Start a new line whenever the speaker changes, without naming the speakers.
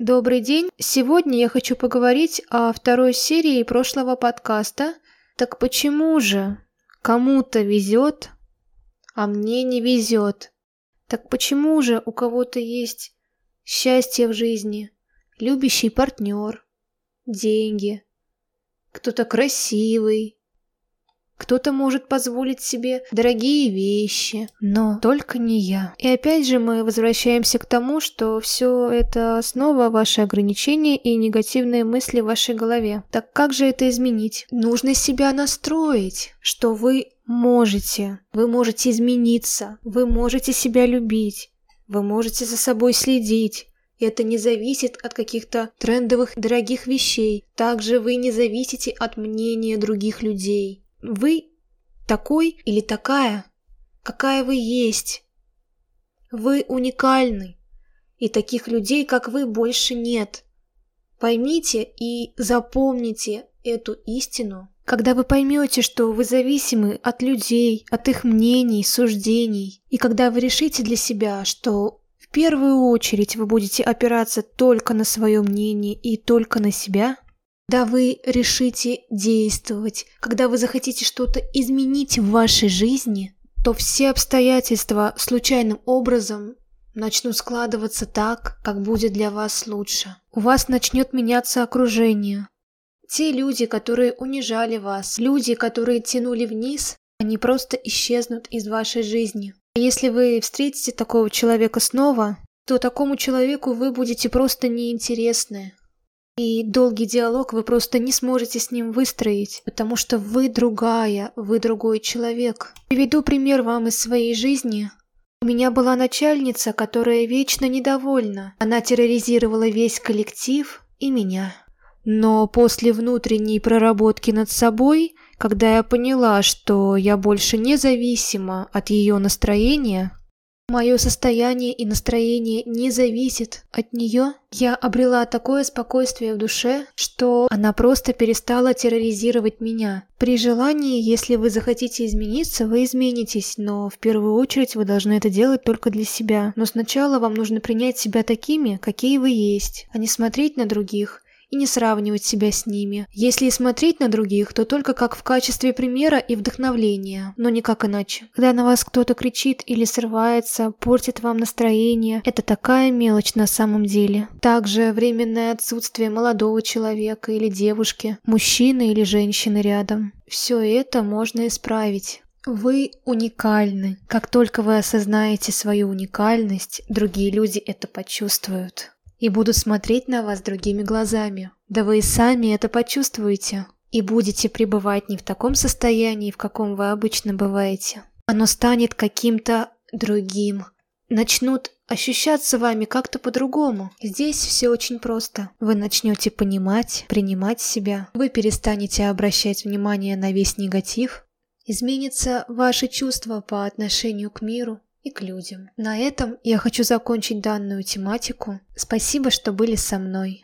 Добрый день! Сегодня я хочу поговорить о второй серии прошлого подкаста. Так почему же кому-то везет, а мне не везет? Так почему же у кого-то есть счастье в жизни, любящий партнер, деньги, кто-то красивый, кто-то может позволить себе дорогие вещи, но только не я. И опять же мы возвращаемся к тому, что все это снова ваши ограничения и негативные мысли в вашей голове. Так как же это изменить? Нужно себя настроить, что вы можете. Вы можете измениться. Вы можете себя любить. Вы можете за собой следить. Это не зависит от каких-то трендовых дорогих вещей. Также вы не зависите от мнения других людей. Вы такой или такая, какая вы есть. Вы уникальны, и таких людей, как вы, больше нет. Поймите и запомните эту истину. Когда вы поймете, что вы зависимы от людей, от их мнений, суждений, и когда вы решите для себя, что в первую очередь вы будете опираться только на свое мнение и только на себя – когда вы решите действовать, когда вы захотите что-то изменить в вашей жизни, то все обстоятельства случайным образом начнут складываться так, как будет для вас лучше. У вас начнет меняться окружение. Те люди, которые унижали вас, люди, которые тянули вниз, они просто исчезнут из вашей жизни. А если вы встретите такого человека снова, то такому человеку вы будете просто неинтересны. И долгий диалог вы просто не сможете с ним выстроить, потому что вы другая, вы другой человек. Приведу пример вам из своей жизни. У меня была начальница, которая вечно недовольна. Она терроризировала весь коллектив и меня. Но после внутренней проработки над собой, когда я поняла, что я больше не зависима от ее настроения, Мое состояние и настроение не зависит от нее. Я обрела такое спокойствие в душе, что она просто перестала терроризировать меня. При желании, если вы захотите измениться, вы изменитесь, но в первую очередь вы должны это делать только для себя. Но сначала вам нужно принять себя такими, какие вы есть, а не смотреть на других и не сравнивать себя с ними. Если и смотреть на других, то только как в качестве примера и вдохновления, но никак иначе. Когда на вас кто-то кричит или срывается, портит вам настроение, это такая мелочь на самом деле. Также временное отсутствие молодого человека или девушки, мужчины или женщины рядом. Все это можно исправить. Вы уникальны. Как только вы осознаете свою уникальность, другие люди это почувствуют и буду смотреть на вас другими глазами. Да вы и сами это почувствуете. И будете пребывать не в таком состоянии, в каком вы обычно бываете. Оно станет каким-то другим. Начнут ощущаться вами как-то по-другому. Здесь все очень просто. Вы начнете понимать, принимать себя. Вы перестанете обращать внимание на весь негатив. Изменится ваше чувство по отношению к миру, и к людям. На этом я хочу закончить данную тематику. Спасибо, что были со мной.